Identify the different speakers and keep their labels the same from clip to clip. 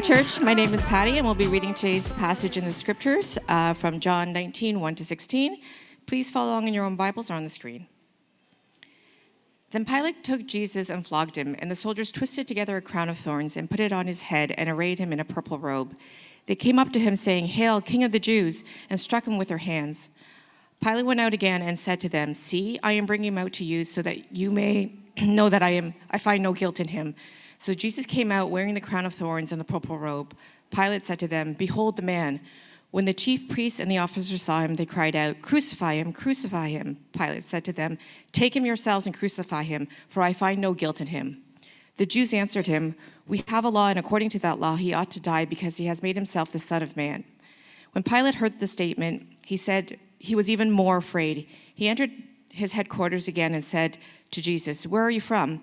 Speaker 1: church. My name is Patty, and we'll be reading today's passage in the scriptures uh, from John 19, 1 to 16. Please follow along in your own Bibles or on the screen. Then Pilate took Jesus and flogged him, and the soldiers twisted together a crown of thorns and put it on his head and arrayed him in a purple robe. They came up to him, saying, Hail, King of the Jews, and struck him with their hands. Pilate went out again and said to them, See, I am bringing him out to you so that you may know that I am I find no guilt in him. So Jesus came out wearing the crown of thorns and the purple robe. Pilate said to them, Behold the man. When the chief priests and the officers saw him, they cried out, Crucify him, crucify him. Pilate said to them, Take him yourselves and crucify him, for I find no guilt in him. The Jews answered him, We have a law, and according to that law, he ought to die because he has made himself the Son of Man. When Pilate heard the statement, he said he was even more afraid. He entered his headquarters again and said to Jesus, Where are you from?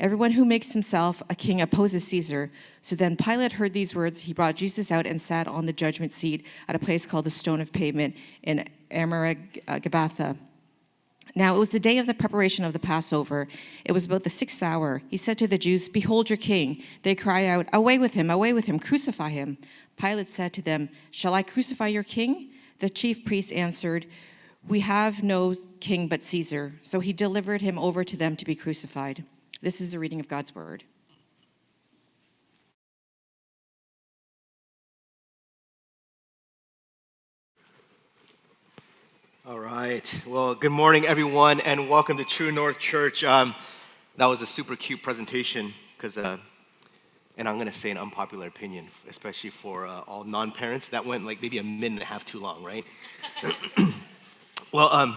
Speaker 1: Everyone who makes himself a king opposes Caesar. So then Pilate heard these words. He brought Jesus out and sat on the judgment seat at a place called the Stone of Pavement in Areopagus. Now it was the day of the preparation of the Passover. It was about the sixth hour. He said to the Jews, Behold your king. They cry out, Away with him, away with him, crucify him. Pilate said to them, Shall I crucify your king? The chief priests answered, We have no king but Caesar. So he delivered him over to them to be crucified. This is a reading of God's word.
Speaker 2: All right. Well, good morning, everyone, and welcome to True North Church. Um, that was a super cute presentation because, uh, and I'm going to say an unpopular opinion, especially for uh, all non parents. That went like maybe a minute and a half too long, right? well, um,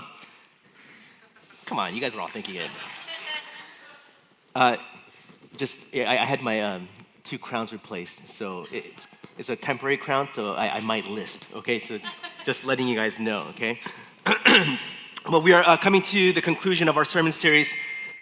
Speaker 2: come on, you guys were all thinking it. Uh, just, I, I, had my um, two crowns replaced, so it's, it's a temporary crown, so I, I might lisp, okay? So just letting you guys know, okay? well, we are uh, coming to the conclusion of our sermon series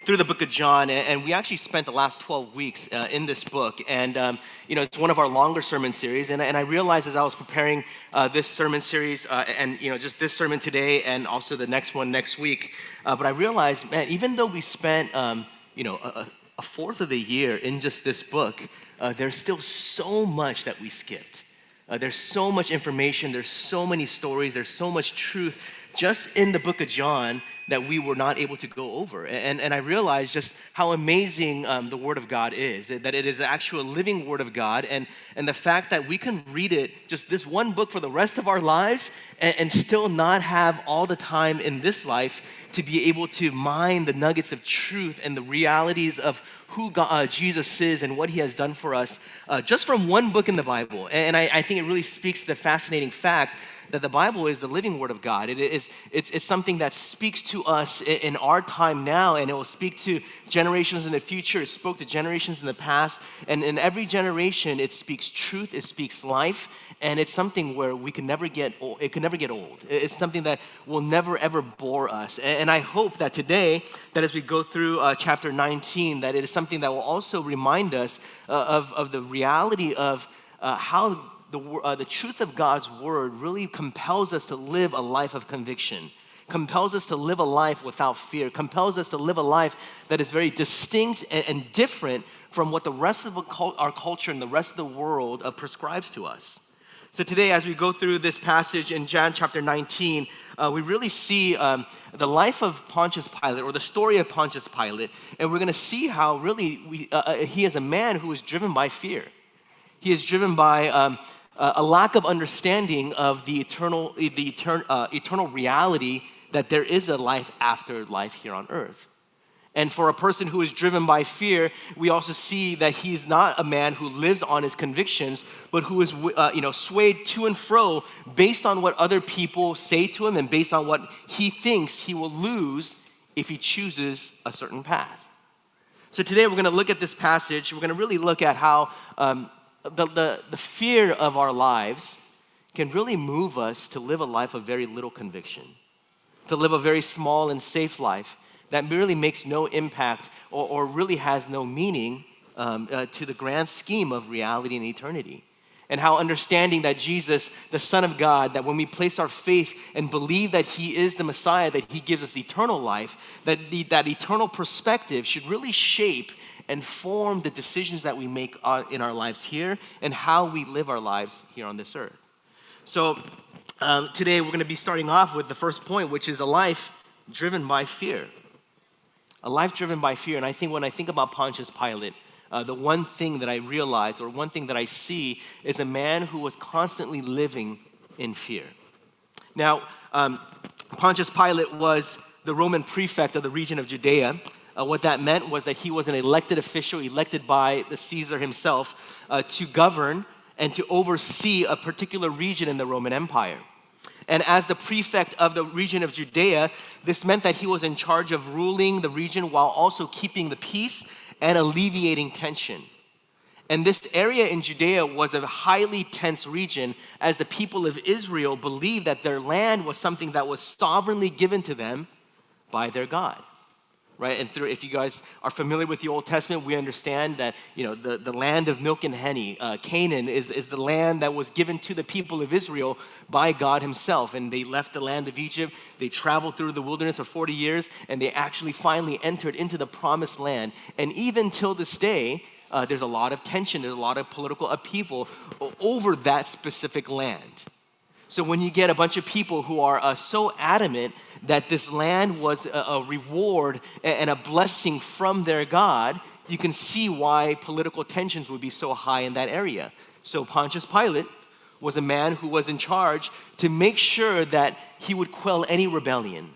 Speaker 2: through the book of John, and we actually spent the last 12 weeks uh, in this book. And, um, you know, it's one of our longer sermon series. And, and I realized as I was preparing uh, this sermon series, uh, and, you know, just this sermon today and also the next one next week, uh, but I realized, man, even though we spent, um, you know, a, a, fourth of the year in just this book, uh, there's still so much that we skipped. Uh, there's so much information, there's so many stories, there's so much truth just in the book of John that we were not able to go over. And, and I realized just how amazing um, the Word of God is, that it is the actual living Word of God, and, and the fact that we can read it, just this one book for the rest of our lives, and, and still not have all the time in this life to be able to mine the nuggets of truth and the realities of who God, uh, Jesus is and what he has done for us uh, just from one book in the Bible. And I, I think it really speaks to the fascinating fact that the Bible is the living word of God. It is, it's, it's something that speaks to us in our time now, and it will speak to generations in the future. It spoke to generations in the past. And in every generation, it speaks truth, it speaks life, and it's something where we can never get old. It can never get old. It's something that will never, ever bore us. And I hope that today, that as we go through uh, chapter 19, that it is something that will also remind us uh, of, of the reality of uh, how the, uh, the truth of God's word really compels us to live a life of conviction, compels us to live a life without fear, compels us to live a life that is very distinct and, and different from what the rest of our culture and the rest of the world uh, prescribes to us. So today, as we go through this passage in John chapter 19, uh, we really see um, the life of Pontius Pilate, or the story of Pontius Pilate, and we're going to see how really we, uh, uh, he is a man who is driven by fear. He is driven by um, uh, a lack of understanding of the eternal, the etern, uh, eternal reality that there is a life after life here on earth. And for a person who is driven by fear, we also see that he's not a man who lives on his convictions, but who is uh, you know, swayed to and fro based on what other people say to him and based on what he thinks he will lose if he chooses a certain path. So today we're going to look at this passage. We're going to really look at how um, the, the, the fear of our lives can really move us to live a life of very little conviction, to live a very small and safe life that really makes no impact or, or really has no meaning um, uh, to the grand scheme of reality and eternity. And how understanding that Jesus, the Son of God, that when we place our faith and believe that He is the Messiah, that He gives us eternal life, that the, that eternal perspective should really shape and form the decisions that we make uh, in our lives here and how we live our lives here on this earth. So, um, today we're going to be starting off with the first point, which is a life driven by fear. A life driven by fear. And I think when I think about Pontius Pilate, uh, the one thing that I realize or one thing that I see is a man who was constantly living in fear. Now, um, Pontius Pilate was the Roman prefect of the region of Judea. Uh, what that meant was that he was an elected official, elected by the Caesar himself, uh, to govern and to oversee a particular region in the Roman Empire. And as the prefect of the region of Judea, this meant that he was in charge of ruling the region while also keeping the peace and alleviating tension. And this area in Judea was a highly tense region as the people of Israel believed that their land was something that was sovereignly given to them by their God right? And through, if you guys are familiar with the Old Testament, we understand that, you know, the, the land of milk and honey, uh, Canaan, is, is the land that was given to the people of Israel by God Himself. And they left the land of Egypt, they traveled through the wilderness for 40 years, and they actually finally entered into the promised land. And even till this day, uh, there's a lot of tension, there's a lot of political upheaval over that specific land. So when you get a bunch of people who are uh, so adamant that this land was a, a reward and a blessing from their God, you can see why political tensions would be so high in that area. So Pontius Pilate was a man who was in charge to make sure that he would quell any rebellion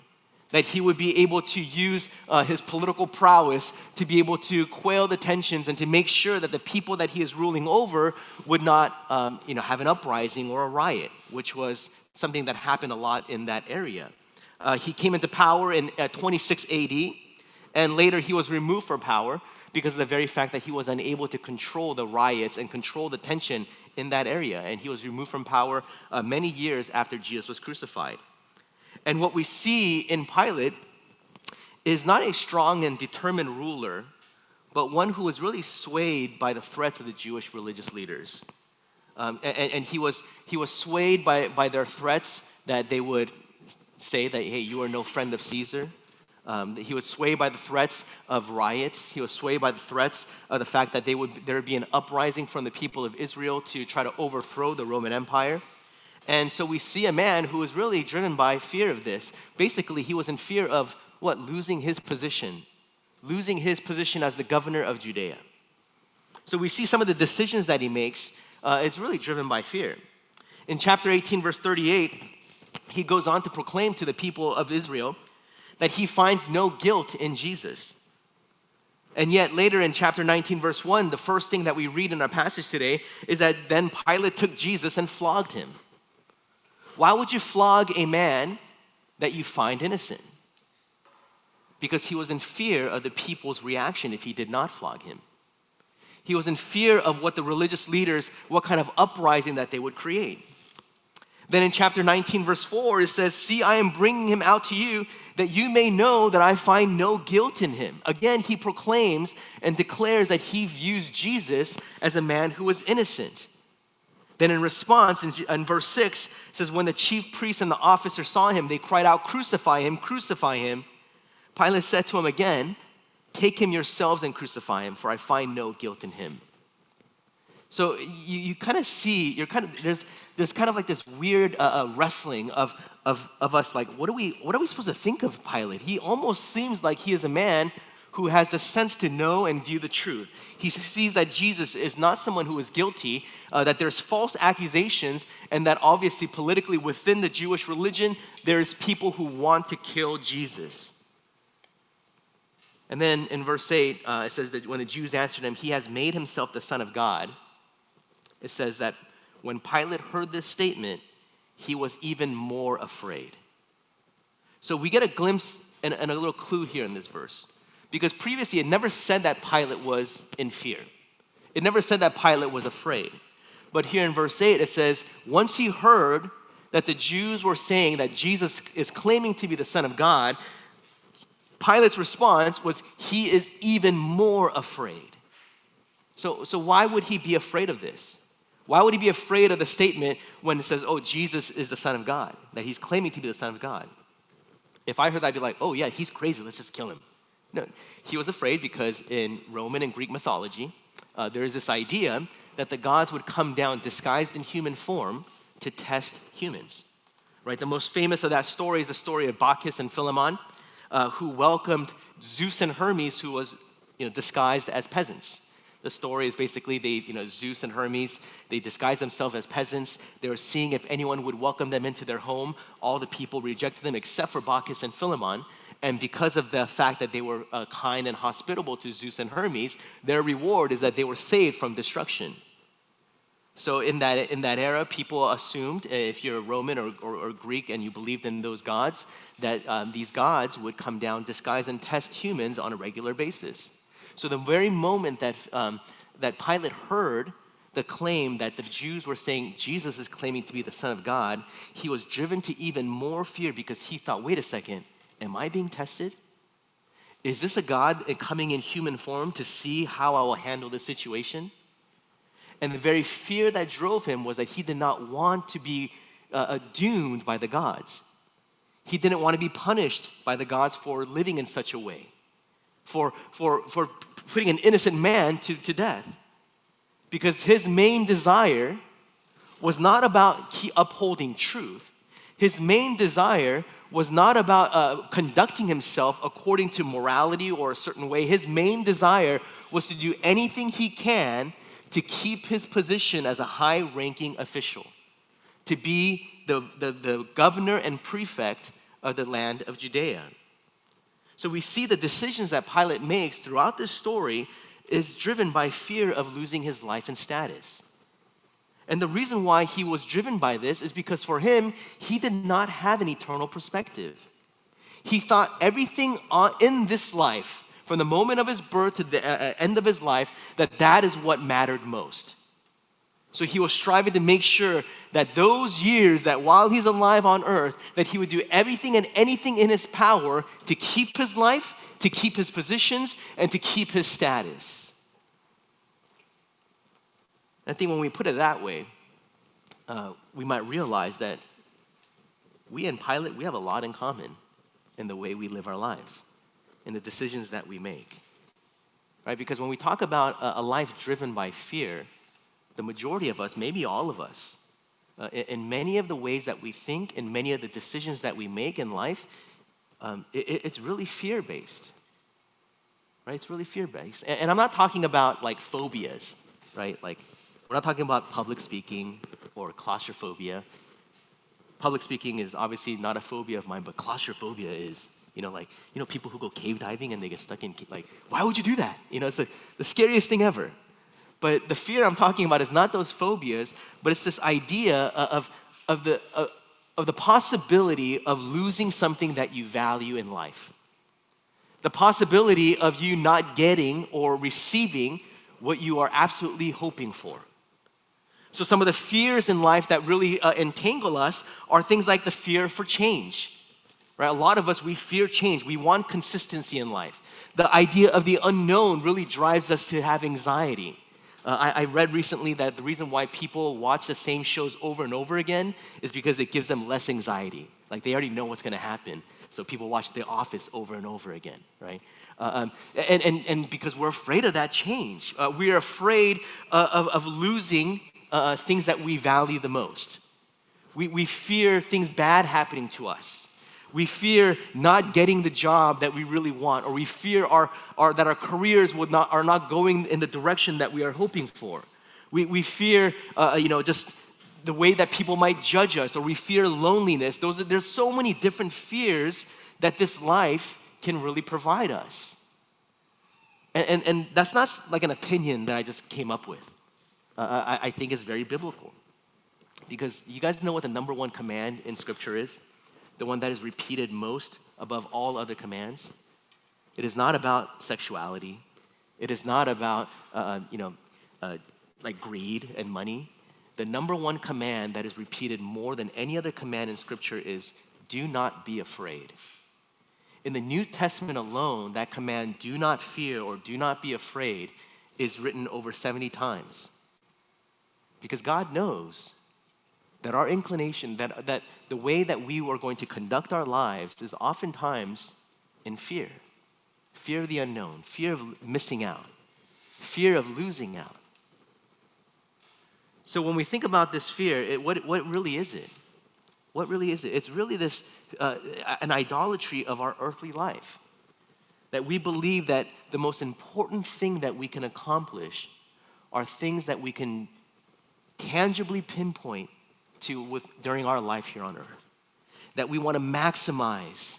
Speaker 2: that he would be able to use uh, his political prowess to be able to quell the tensions and to make sure that the people that he is ruling over would not um, you know, have an uprising or a riot, which was something that happened a lot in that area. Uh, he came into power in uh, 26 AD, and later he was removed from power because of the very fact that he was unable to control the riots and control the tension in that area. And he was removed from power uh, many years after Jesus was crucified. And what we see in Pilate is not a strong and determined ruler, but one who was really swayed by the threats of the Jewish religious leaders. Um, and, and he, was, he was swayed by, by their threats that they would say that, hey, you are no friend of Caesar. Um, he was swayed by the threats of riots. He was swayed by the threats of the fact that they would, there would be an uprising from the people of Israel to try to overthrow the Roman Empire. And so we see a man who is really driven by fear of this. Basically, he was in fear of what? Losing his position, losing his position as the governor of Judea. So we see some of the decisions that he makes uh, is really driven by fear. In chapter 18, verse 38, he goes on to proclaim to the people of Israel that he finds no guilt in Jesus. And yet, later in chapter 19, verse 1, the first thing that we read in our passage today is that then Pilate took Jesus and flogged him. Why would you flog a man that you find innocent? Because he was in fear of the people's reaction if he did not flog him. He was in fear of what the religious leaders, what kind of uprising that they would create. Then in chapter 19, verse 4, it says, See, I am bringing him out to you that you may know that I find no guilt in him. Again, he proclaims and declares that he views Jesus as a man who was innocent. Then, in response, in, in verse 6, says, When the chief priests and the officers saw him, they cried out, Crucify him, crucify him. Pilate said to him again, Take him yourselves and crucify him, for I find no guilt in him. So you, you kind of see, you're kind of, there's, there's kind of like this weird uh, uh, wrestling of, of, of us, like, what are, we, what are we supposed to think of Pilate? He almost seems like he is a man who has the sense to know and view the truth. He sees that Jesus is not someone who is guilty, uh, that there's false accusations, and that obviously politically within the Jewish religion, there's people who want to kill Jesus. And then in verse 8, uh, it says that when the Jews answered him, He has made himself the Son of God. It says that when Pilate heard this statement, he was even more afraid. So we get a glimpse and, and a little clue here in this verse. Because previously it never said that Pilate was in fear. It never said that Pilate was afraid. But here in verse 8, it says, Once he heard that the Jews were saying that Jesus is claiming to be the Son of God, Pilate's response was, He is even more afraid. So, so why would he be afraid of this? Why would he be afraid of the statement when it says, Oh, Jesus is the Son of God, that he's claiming to be the Son of God? If I heard that, I'd be like, Oh, yeah, he's crazy, let's just kill him. No, he was afraid because in Roman and Greek mythology, uh, there is this idea that the gods would come down disguised in human form to test humans. Right? The most famous of that story is the story of Baucis and Philemon, uh, who welcomed Zeus and Hermes, who was you know, disguised as peasants. The story is basically they, you know, Zeus and Hermes, they disguised themselves as peasants. They were seeing if anyone would welcome them into their home. All the people rejected them except for Baucis and Philemon. And because of the fact that they were uh, kind and hospitable to Zeus and Hermes, their reward is that they were saved from destruction. So in that, in that era, people assumed, uh, if you're a Roman or, or, or Greek and you believed in those gods, that um, these gods would come down disguised and test humans on a regular basis. So the very moment that, um, that Pilate heard the claim that the Jews were saying Jesus is claiming to be the Son of God, he was driven to even more fear because he thought, wait a second, am I being tested? Is this a God coming in human form to see how I will handle this situation? And the very fear that drove him was that he did not want to be uh, uh, doomed by the gods. He didn't want to be punished by the gods for living in such a way, for, for, for putting an innocent man to, to death. Because his main desire was not about upholding truth, his main desire was not about uh, conducting himself according to morality or a certain way. His main desire was to do anything he can to keep his position as a high ranking official, to be the, the, the governor and prefect of the land of Judea. So we see the decisions that Pilate makes throughout this story is driven by fear of losing his life and status. And the reason why he was driven by this is because for him, he did not have an eternal perspective. He thought everything in this life from the moment of his birth to the uh, uh, end of his life, that that is what mattered most. So he was striving to make sure that those years that while he's alive on earth, that he would do everything and anything in his power to keep his life, to keep his positions, and to keep his status. I think when we put it that way, uh, we might realize that we and Pilate, we have a lot in common in the way we live our lives in the decisions that we make. Right? Because when we talk about a, life driven by fear, the majority of us, maybe all of us, uh, in, in, many of the ways that we think, in many of the decisions that we make in life, um, it, it's really fear based. Right? It's really fear based. And, and I'm not talking about like phobias, right? Like, we're not talking about public speaking or claustrophobia. Public speaking is obviously not a phobia of mine, but claustrophobia is. You know, like, you know, people who go cave diving and they get stuck in, like, why would you do that? You know, it's the, the scariest thing ever. But the fear I'm talking about is not those phobias, but it's this idea of, of, the, of, of the possibility of losing something that you value in life. The possibility of you not getting or receiving what you are absolutely hoping for. So, some of the fears in life that really uh, entangle us are things like the fear for change right? A lot of us, we fear change. We want consistency in life. The idea of the unknown really drives us to have anxiety. Uh, I, I, read recently that the reason why people watch the same shows over and over again is because it gives them less anxiety. Like they already know what's going to happen. So people watch The Office over and over again, right? Uh, um, and, and, and because we're afraid of that change. Uh, we're afraid uh, of, of losing uh, things that we value the most. We, we fear things bad happening to us. We fear not getting the job that we really want, or we fear our, our, that our careers would not, are not going in the direction that we are hoping for. We, we fear, uh, you know, just the way that people might judge us, or we fear loneliness. Those are, there's so many different fears that this life can really provide us. And, and, and that's not like an opinion that I just came up with. Uh, I, I think it's very biblical. Because you guys know what the number one command in Scripture is? The one that is repeated most above all other commands. It is not about sexuality. It is not about, uh, you know, uh, like greed and money. the number one command that is repeated more than any other command in Scripture is do not be afraid. In the New Testament alone, that command, do not fear or do not be afraid, is written over 70 times. Because God knows that our inclination, that, that the way that we are going to conduct our lives is oftentimes in fear fear of the unknown, fear of missing out, fear of losing out. So when we think about this fear, it, what, what really is it? What really is it? It's really this uh, an idolatry of our earthly life. That we believe that the most important thing that we can accomplish are things that we can tangibly pinpoint to with, during our life here on earth. That we want to maximize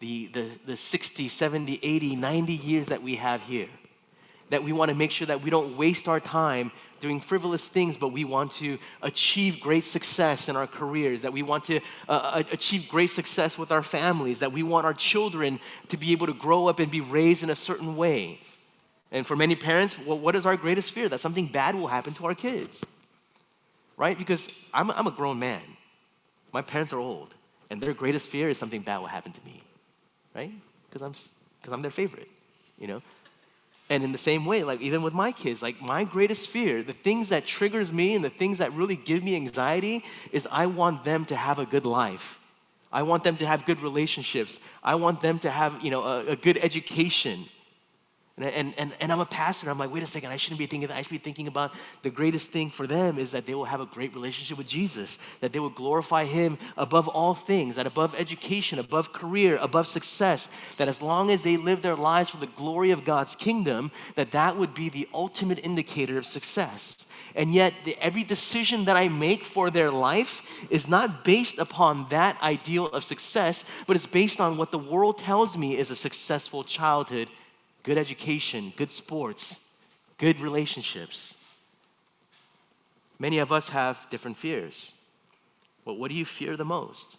Speaker 2: the, the, the 60, 70, 80, 90 years that we have here. That we want to make sure that we don't waste our time doing frivolous things, but we want to achieve great success in our careers, that we want to uh, uh, achieve great success with our families, that we want our children to be able to grow up and be raised in a certain way. And for many parents, well, what is our greatest fear? That something bad will happen to our kids, right? Because I'm, I'm a grown man. My parents are old, and their greatest fear is something bad will happen to me, right? Because I'm, because I'm their favorite, you know? And in the same way, like even with my kids, like my greatest fear, the things that triggers me and the things that really give me anxiety is I want them to have a good life. I want them to have good relationships. I want them to have, you know, a, a good education. And, and, and, I'm a pastor. I'm like, wait a second, I shouldn't be thinking that. I should be thinking about the greatest thing for them is that they will have a great relationship with Jesus, that they will glorify Him above all things, that above education, above career, above success, that as long as they live their lives for the glory of God's kingdom, that that would be the ultimate indicator of success. And yet, the, every decision that I make for their life is not based upon that ideal of success, but it's based on what the world tells me is a successful childhood good education, good sports, good relationships. Many of us have different fears. But what do you fear the most?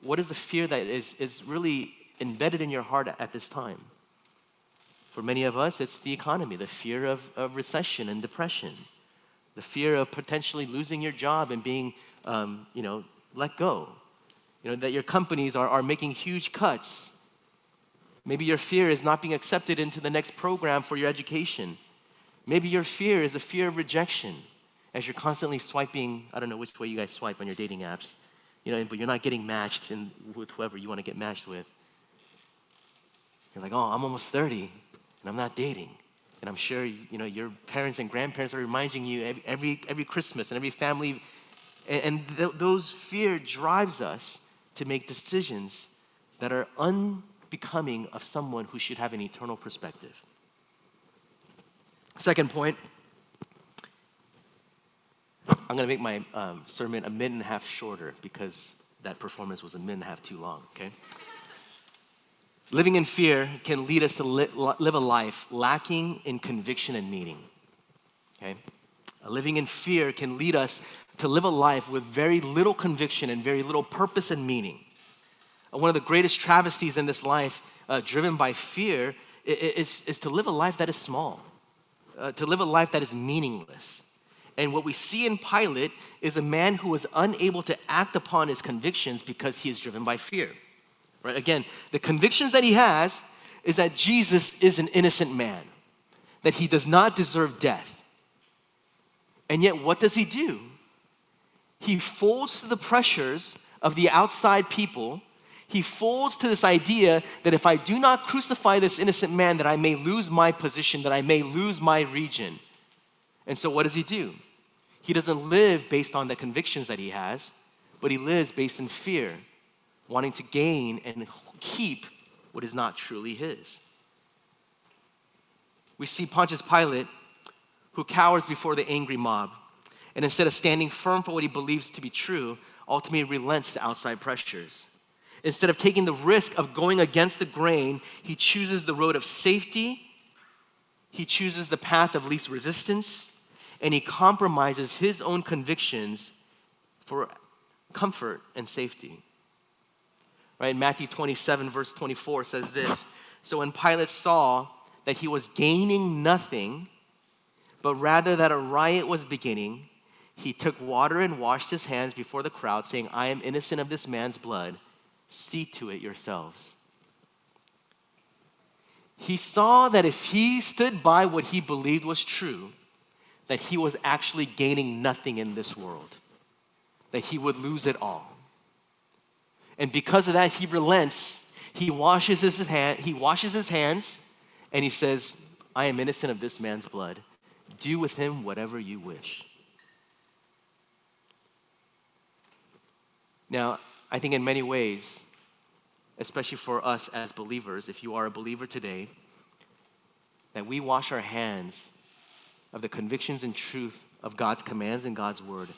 Speaker 2: What is the fear that is, is really embedded in your heart at this time? For many of us, it's the economy, the fear of, of recession and depression, the fear of potentially losing your job and being, um, you know, let go. You know, that your companies are, are making huge cuts Maybe your fear is not being accepted into the next program for your education. Maybe your fear is a fear of rejection as you're constantly swiping, I don't know which way you guys swipe on your dating apps, you know, but you're not getting matched in, with whoever you want to get matched with. You're like, oh, I'm almost 30 and I'm not dating. And I'm sure, you know, your parents and grandparents are reminding you every, every, every Christmas and every family. And, and th- those fear drives us to make decisions that are un becoming of someone who should have an eternal perspective. Second point, I'm going to make my um, sermon a minute and a half shorter because that performance was a minute and a half too long, okay? Living in fear can lead us to li- live a life lacking in conviction and meaning, okay? Living in fear can lead us to live a life with very little conviction and very little purpose and meaning. One of the greatest travesties in this life, uh, driven by fear, is, is to live a life that is small, uh, to live a life that is meaningless. And what we see in Pilate is a man who is unable to act upon his convictions because he is driven by fear. Right? Again, the convictions that he has is that Jesus is an innocent man, that he does not deserve death. And yet, what does he do? He folds to the pressures of the outside people he folds to this idea that if I do not crucify this innocent man, that I may lose my position, that I may lose my region. And so what does he do? He doesn't live based on the convictions that he has, but he lives based in fear, wanting to gain and keep what is not truly his. We see Pontius Pilate, who cowers before the angry mob, and instead of standing firm for what he believes to be true, ultimately relents to outside pressures. Instead of taking the risk of going against the grain, he chooses the road of safety, he chooses the path of least resistance, and he compromises his own convictions for comfort and safety. Right? Matthew 27, verse 24 says this So when Pilate saw that he was gaining nothing, but rather that a riot was beginning, he took water and washed his hands before the crowd, saying, I am innocent of this man's blood. See to it yourselves. He saw that if he stood by what he believed was true, that he was actually gaining nothing in this world, that he would lose it all. And because of that, he relents. He washes his hand, he washes his hands, and he says, I am innocent of this man's blood. Do with him whatever you wish. Now, I think in many ways, especially for us as believers, if you are a believer today, that we wash our hands of the convictions and truth of God's commands and God's word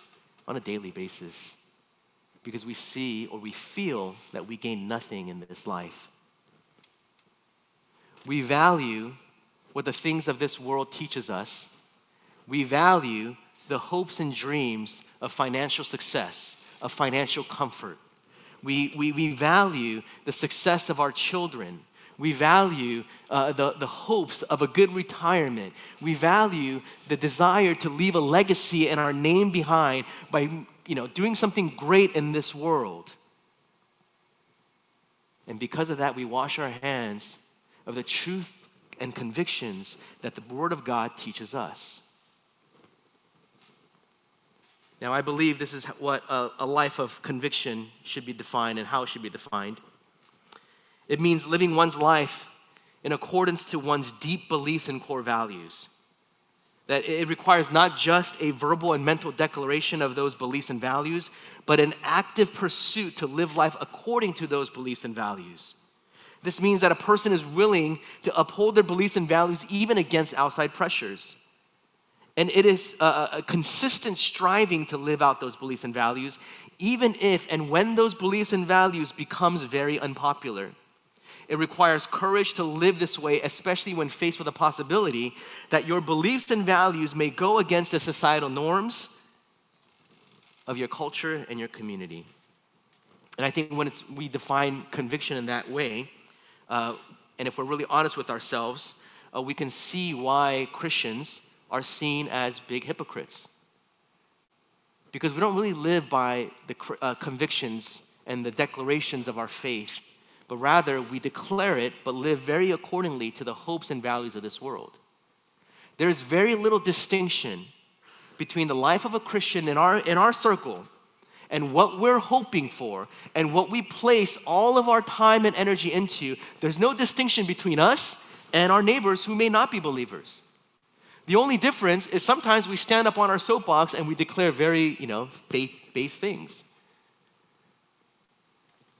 Speaker 2: on a daily basis because we see or we feel that we gain nothing in this life. We value what the things of this world teaches us. We value the hopes and dreams of financial success, of financial comfort. We, we, we value the success of our children. We value uh, the, the hopes of a good retirement. We value the desire to leave a legacy and our name behind by you know, doing something great in this world. And because of that, we wash our hands of the truth and convictions that the Word of God teaches us. Now, I believe this is what a, a, life of conviction should be defined and how it should be defined. It means living one's life in accordance to one's deep beliefs and core values. That it requires not just a verbal and mental declaration of those beliefs and values, but an active pursuit to live life according to those beliefs and values. This means that a person is willing to uphold their beliefs and values even against outside pressures. And it is a, a, consistent striving to live out those beliefs and values, even if and when those beliefs and values becomes very unpopular. It requires courage to live this way, especially when faced with the possibility that your beliefs and values may go against the societal norms of your culture and your community. And I think when we define conviction in that way, uh, and if we're really honest with ourselves, uh, we can see why Christians are seen as big hypocrites. Because we don't really live by the uh, convictions and the declarations of our faith but rather we declare it, but live very accordingly to the hopes and values of this world. There is very little distinction between the life of a Christian in our, in our circle and what we're hoping for and what we place all of our time and energy into. There's no distinction between us and our neighbors who may not be believers. The only difference is sometimes we stand up on our soapbox and we declare very, you know, faith-based things.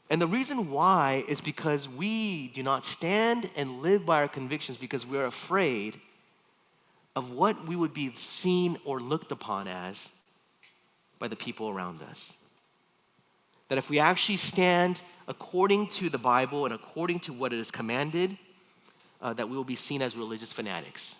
Speaker 2: And the reason why is because we do not stand and live by our convictions because we're afraid of what we would be seen or looked upon as by the people around us. That if we actually stand according to the Bible and according to what it is commanded, uh, that we will be seen as religious fanatics.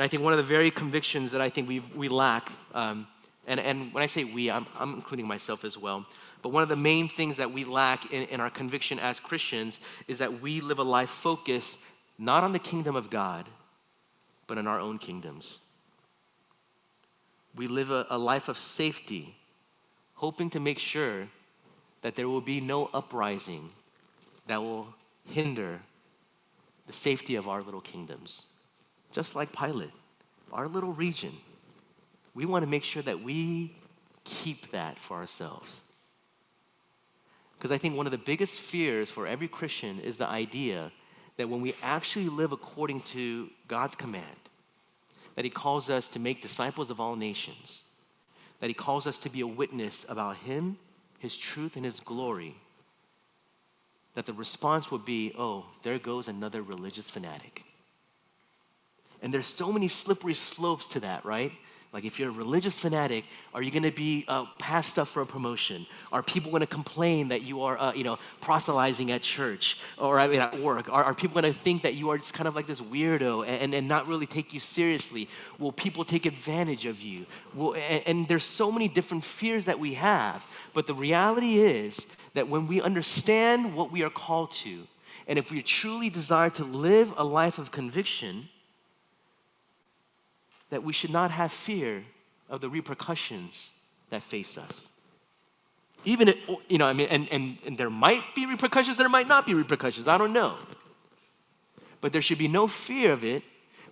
Speaker 2: And I think one of the very convictions that I think we, we lack um, and, and when I say we, I'm, I'm including myself as well. But one of the main things that we lack in, in our conviction as Christians is that we live a life focused not on the kingdom of God, but in our own kingdoms. We live a, a life of safety, hoping to make sure that there will be no uprising that will hinder the safety of our little kingdoms. Just like Pilate, our little region we want to make sure that we keep that for ourselves. Because I think one of the biggest fears for every Christian is the idea that when we actually live according to God's command, that He calls us to make disciples of all nations, that He calls us to be a witness about Him, His truth, and His glory, that the response would be, oh, there goes another religious fanatic. And there's so many slippery slopes to that, right? Like, if you're a religious fanatic, are you going to be uh, passed up for a promotion? Are people going to complain that you are, uh, you know, proselytizing at church or I mean, at work? Are, are people going to think that you are just kind of like this weirdo and, and not really take you seriously? Will people take advantage of you? Will, and, and there's so many different fears that we have. But the reality is that when we understand what we are called to, and if we truly desire to live a life of conviction, that we should not have fear of the repercussions that face us. Even, if, you know, I mean, and, and, and there might be repercussions, there might not be repercussions, I don't know. But there should be no fear of it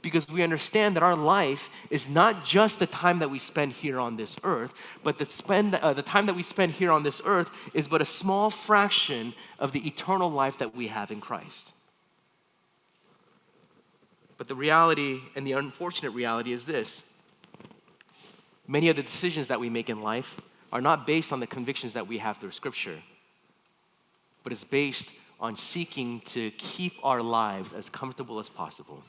Speaker 2: because we understand that our life is not just the time that we spend here on this earth, but the, spend, uh, the time that we spend here on this earth is but a small fraction of the eternal life that we have in Christ. But the reality and the unfortunate reality is this many of the decisions that we make in life are not based on the convictions that we have through Scripture, but it's based on seeking to keep our lives as comfortable as possible.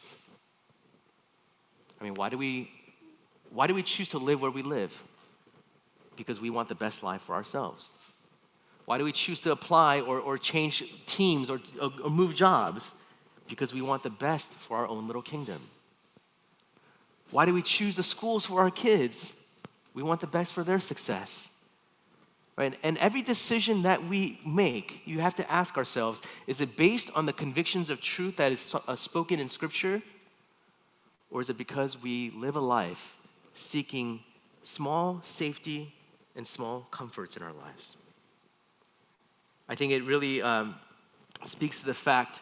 Speaker 2: I mean, why do we why do we choose to live where we live? Because we want the best life for ourselves. Why do we choose to apply or, or change teams or, or move jobs? Because we want the best for our own little kingdom. Why do we choose the schools for our kids? We want the best for their success. Right? And every decision that we make, you have to ask ourselves is it based on the convictions of truth that is uh, spoken in Scripture? Or is it because we live a life seeking small safety and small comforts in our lives? I think it really um, speaks to the fact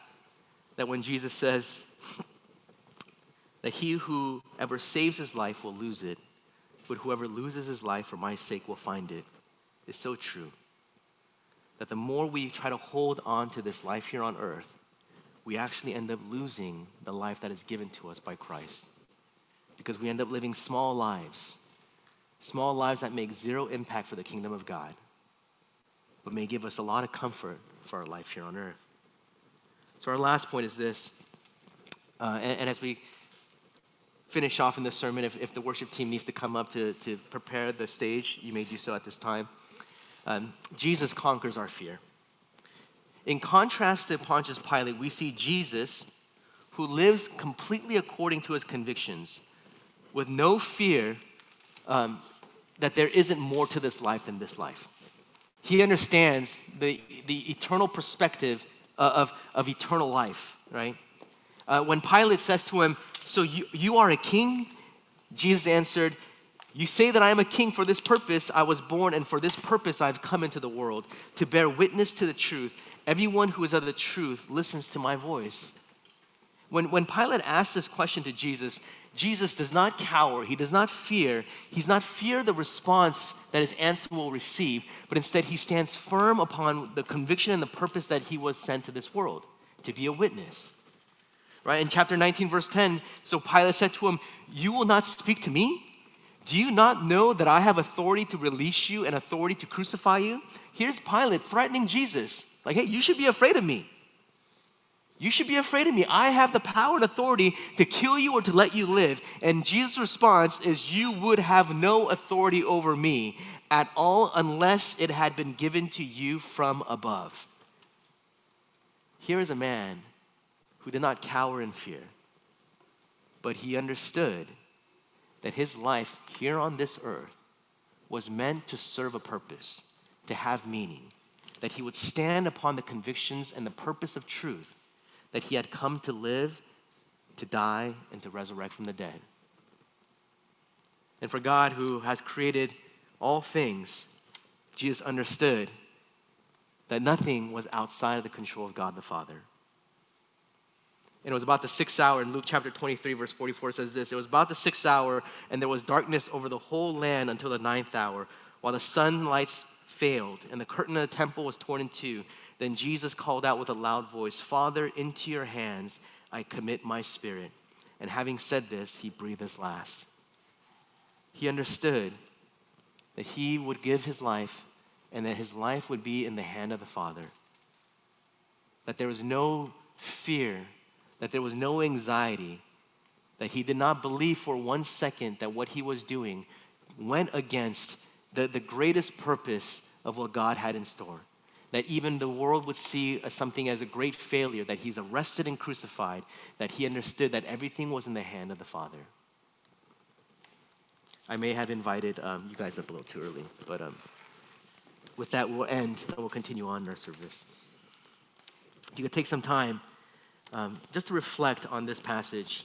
Speaker 2: that when Jesus says that he who ever saves his life will lose it, but whoever loses his life for my sake will find it, is so true. That the more we try to hold on to this life here on earth, we actually end up losing the life that is given to us by Christ. Because we end up living small lives, small lives that make zero impact for the kingdom of God, but may give us a lot of comfort for our life here on earth. So, our last point is this, uh, and, and, as we finish off in this sermon, if, if the worship team needs to come up to, to prepare the stage, you may do so at this time. Um, Jesus conquers our fear. In contrast to Pontius Pilate, we see Jesus who lives completely according to his convictions with no fear um, that there isn't more to this life than this life. He understands the, the eternal perspective uh, of, of eternal life, right? Uh, when Pilate says to him, So you, you are a king? Jesus answered, You say that I am a king for this purpose I was born, and for this purpose I've come into the world, to bear witness to the truth. Everyone who is of the truth listens to my voice. When, when Pilate asked this question to Jesus, Jesus does not cower, he does not fear, he's not fear the response that his answer will receive, but instead he stands firm upon the conviction and the purpose that he was sent to this world to be a witness. Right? In chapter 19, verse 10, so Pilate said to him, You will not speak to me? Do you not know that I have authority to release you and authority to crucify you? Here's Pilate threatening Jesus. Like, hey, you should be afraid of me. You should be afraid of me. I have the power and authority to kill you or to let you live. And Jesus' response is, You would have no authority over me at all unless it had been given to you from above. Here is a man who did not cower in fear, but he understood that his life here on this earth was meant to serve a purpose, to have meaning that he would stand upon the convictions and the purpose of truth that he had come to live, to die, and to resurrect from the dead. And for God, who has created all things, Jesus understood that nothing was outside of the control of God the Father. And it was about the sixth hour in Luke chapter 23, verse 44 says this It was about the sixth hour, and there was darkness over the whole land until the ninth hour, while the sunlights failed and the curtain of the temple was torn in two. Then Jesus called out with a loud voice, Father, into your hands I commit my spirit. And having said this, he breathed his last. He understood that he would give his life and that his life would be in the hand of the Father. That there was no fear, that there was no anxiety, that he did not believe for one second that what he was doing went against the, the greatest purpose of what God had in store. That even the world would see something as a great failure, that he's arrested and crucified, that he understood that everything was in the hand of the Father. I may have invited um, you guys up a little too early, but um, with that, we'll end and we'll continue on our service. You could take some time um, just to reflect on this passage